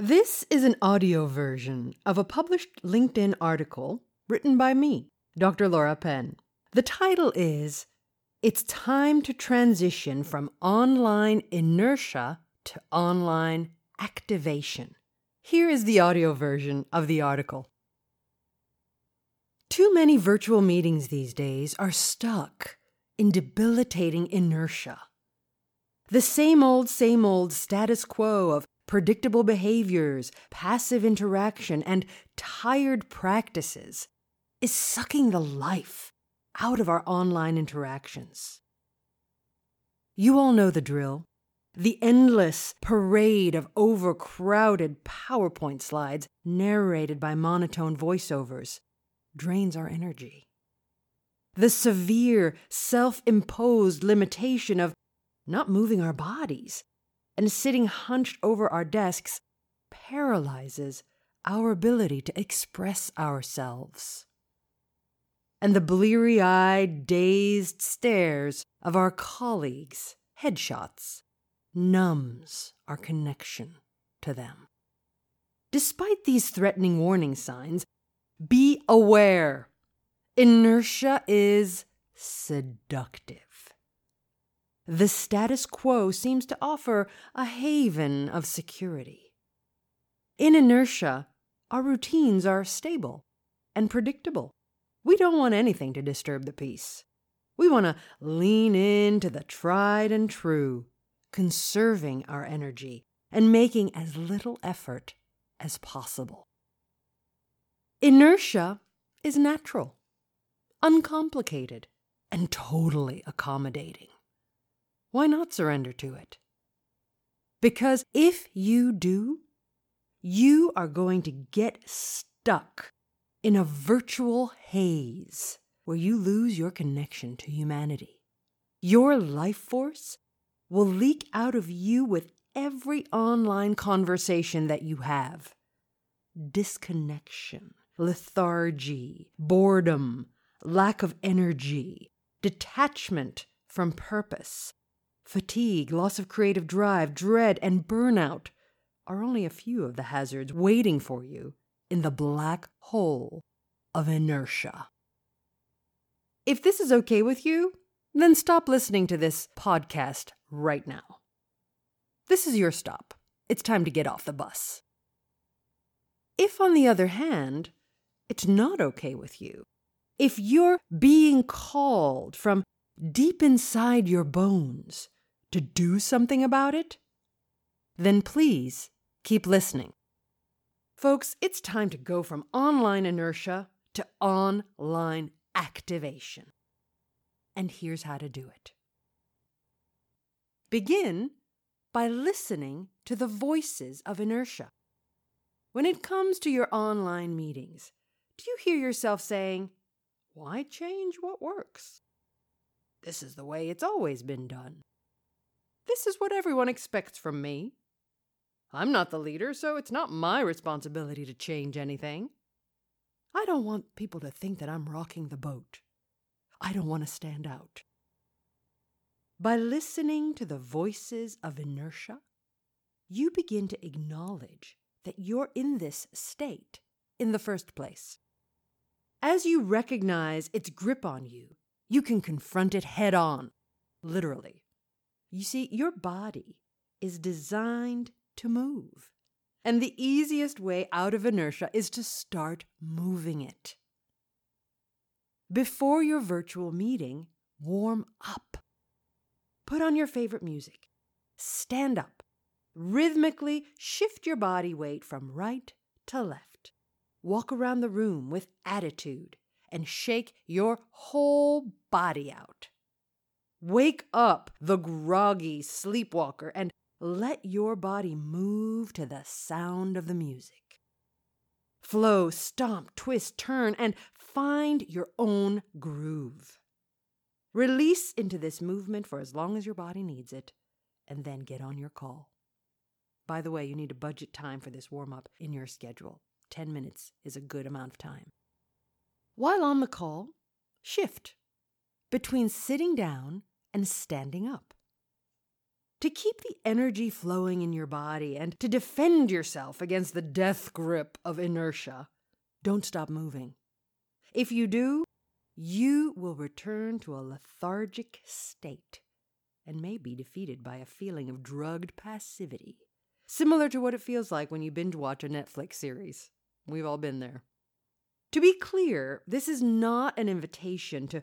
This is an audio version of a published LinkedIn article written by me, Dr. Laura Penn. The title is It's Time to Transition from Online Inertia to Online Activation. Here is the audio version of the article. Too many virtual meetings these days are stuck in debilitating inertia. The same old, same old status quo of predictable behaviors, passive interaction, and tired practices is sucking the life out of our online interactions. You all know the drill. The endless parade of overcrowded PowerPoint slides narrated by monotone voiceovers drains our energy. The severe, self imposed limitation of not moving our bodies and sitting hunched over our desks paralyzes our ability to express ourselves. And the bleary eyed, dazed stares of our colleagues' headshots numbs our connection to them. Despite these threatening warning signs, be aware inertia is seductive. The status quo seems to offer a haven of security. In inertia, our routines are stable and predictable. We don't want anything to disturb the peace. We want to lean into the tried and true, conserving our energy and making as little effort as possible. Inertia is natural, uncomplicated, and totally accommodating. Why not surrender to it? Because if you do, you are going to get stuck in a virtual haze where you lose your connection to humanity. Your life force will leak out of you with every online conversation that you have. Disconnection, lethargy, boredom, lack of energy, detachment from purpose, Fatigue, loss of creative drive, dread, and burnout are only a few of the hazards waiting for you in the black hole of inertia. If this is okay with you, then stop listening to this podcast right now. This is your stop. It's time to get off the bus. If, on the other hand, it's not okay with you, if you're being called from deep inside your bones to do something about it? Then please keep listening. Folks, it's time to go from online inertia to online activation. And here's how to do it begin by listening to the voices of inertia. When it comes to your online meetings, do you hear yourself saying, Why change what works? This is the way it's always been done. This is what everyone expects from me. I'm not the leader, so it's not my responsibility to change anything. I don't want people to think that I'm rocking the boat. I don't want to stand out. By listening to the voices of inertia, you begin to acknowledge that you're in this state in the first place. As you recognize its grip on you, you can confront it head on, literally. You see, your body is designed to move. And the easiest way out of inertia is to start moving it. Before your virtual meeting, warm up. Put on your favorite music. Stand up. Rhythmically shift your body weight from right to left. Walk around the room with attitude and shake your whole body out. Wake up, the groggy sleepwalker, and let your body move to the sound of the music. Flow, stomp, twist, turn, and find your own groove. Release into this movement for as long as your body needs it, and then get on your call. By the way, you need to budget time for this warm up in your schedule. 10 minutes is a good amount of time. While on the call, shift between sitting down and standing up. to keep the energy flowing in your body and to defend yourself against the death grip of inertia, don't stop moving. If you do, you will return to a lethargic state and may be defeated by a feeling of drugged passivity, similar to what it feels like when you binge watch a Netflix series. We've all been there. To be clear, this is not an invitation to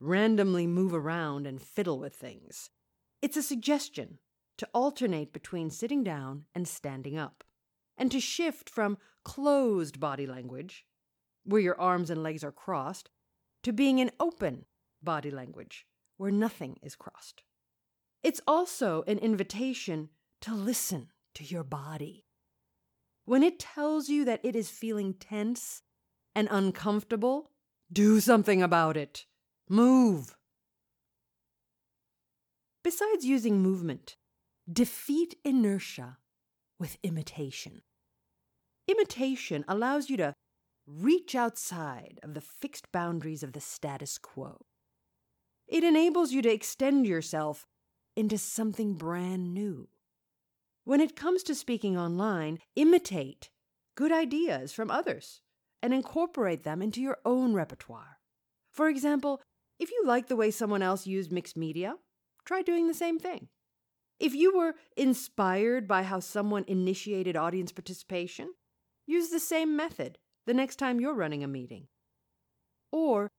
randomly move around and fiddle with things. It's a suggestion to alternate between sitting down and standing up, and to shift from closed body language, where your arms and legs are crossed, to being in open body language, where nothing is crossed. It's also an invitation to listen to your body. When it tells you that it is feeling tense and uncomfortable, do something about it. Move. Besides using movement, defeat inertia with imitation. Imitation allows you to reach outside of the fixed boundaries of the status quo. It enables you to extend yourself into something brand new. When it comes to speaking online, imitate good ideas from others and incorporate them into your own repertoire. For example, if you like the way someone else used mixed media, try doing the same thing. If you were inspired by how someone initiated audience participation, use the same method the next time you're running a meeting. Or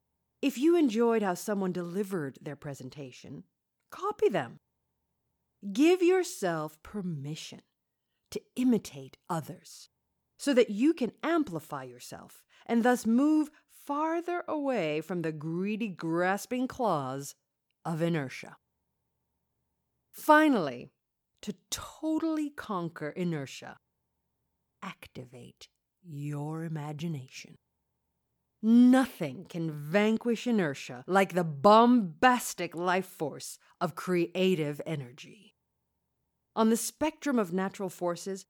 if you enjoyed how someone delivered their presentation, copy them. Give yourself permission to imitate others so that you can amplify yourself and thus move farther away from the greedy, grasping claws of inertia. Finally, to totally conquer inertia, activate your imagination. Nothing can vanquish inertia like the bombastic life force of creative energy. On the spectrum of natural forces,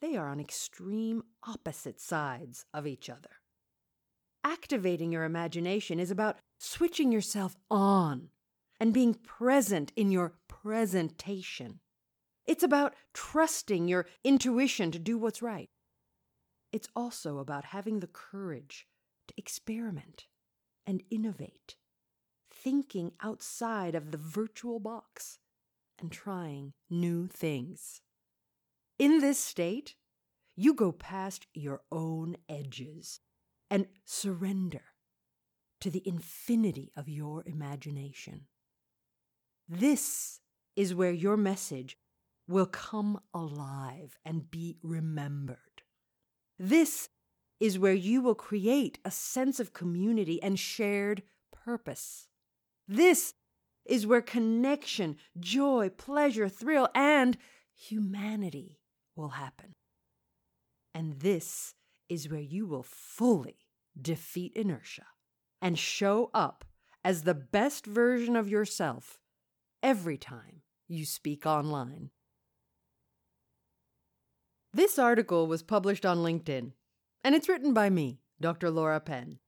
they are on extreme opposite sides of each other. Activating your imagination is about switching yourself on and being present in your presentation. It's about trusting your intuition to do what's right. It's also about having the courage to experiment and innovate, thinking outside of the virtual box and trying new things. In this state, you go past your own edges and surrender to the infinity of your imagination. This is where your message will come alive and be remembered. This is where you will create a sense of community and shared purpose. This is where connection, joy, pleasure, thrill, and humanity will happen. And this is where you will fully defeat inertia and show up as the best version of yourself every time you speak online. This article was published on LinkedIn, and it's written by me, Dr. Laura Penn.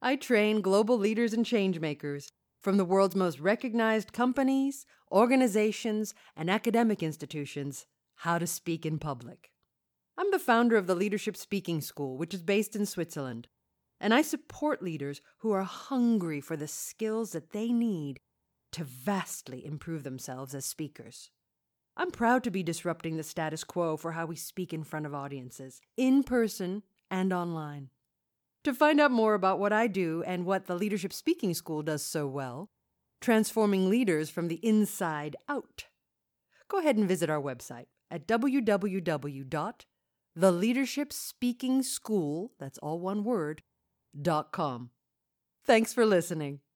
I train global leaders and changemakers from the world's most recognized companies, organizations, and academic institutions how to speak in public. I'm the founder of the Leadership Speaking School, which is based in Switzerland, and I support leaders who are hungry for the skills that they need to vastly improve themselves as speakers. I'm proud to be disrupting the status quo for how we speak in front of audiences, in person and online. To find out more about what I do and what the Leadership Speaking School does so well, transforming leaders from the inside out, go ahead and visit our website at www.theleadershipspeakingschool, that's all one word, dot com. Thanks for listening.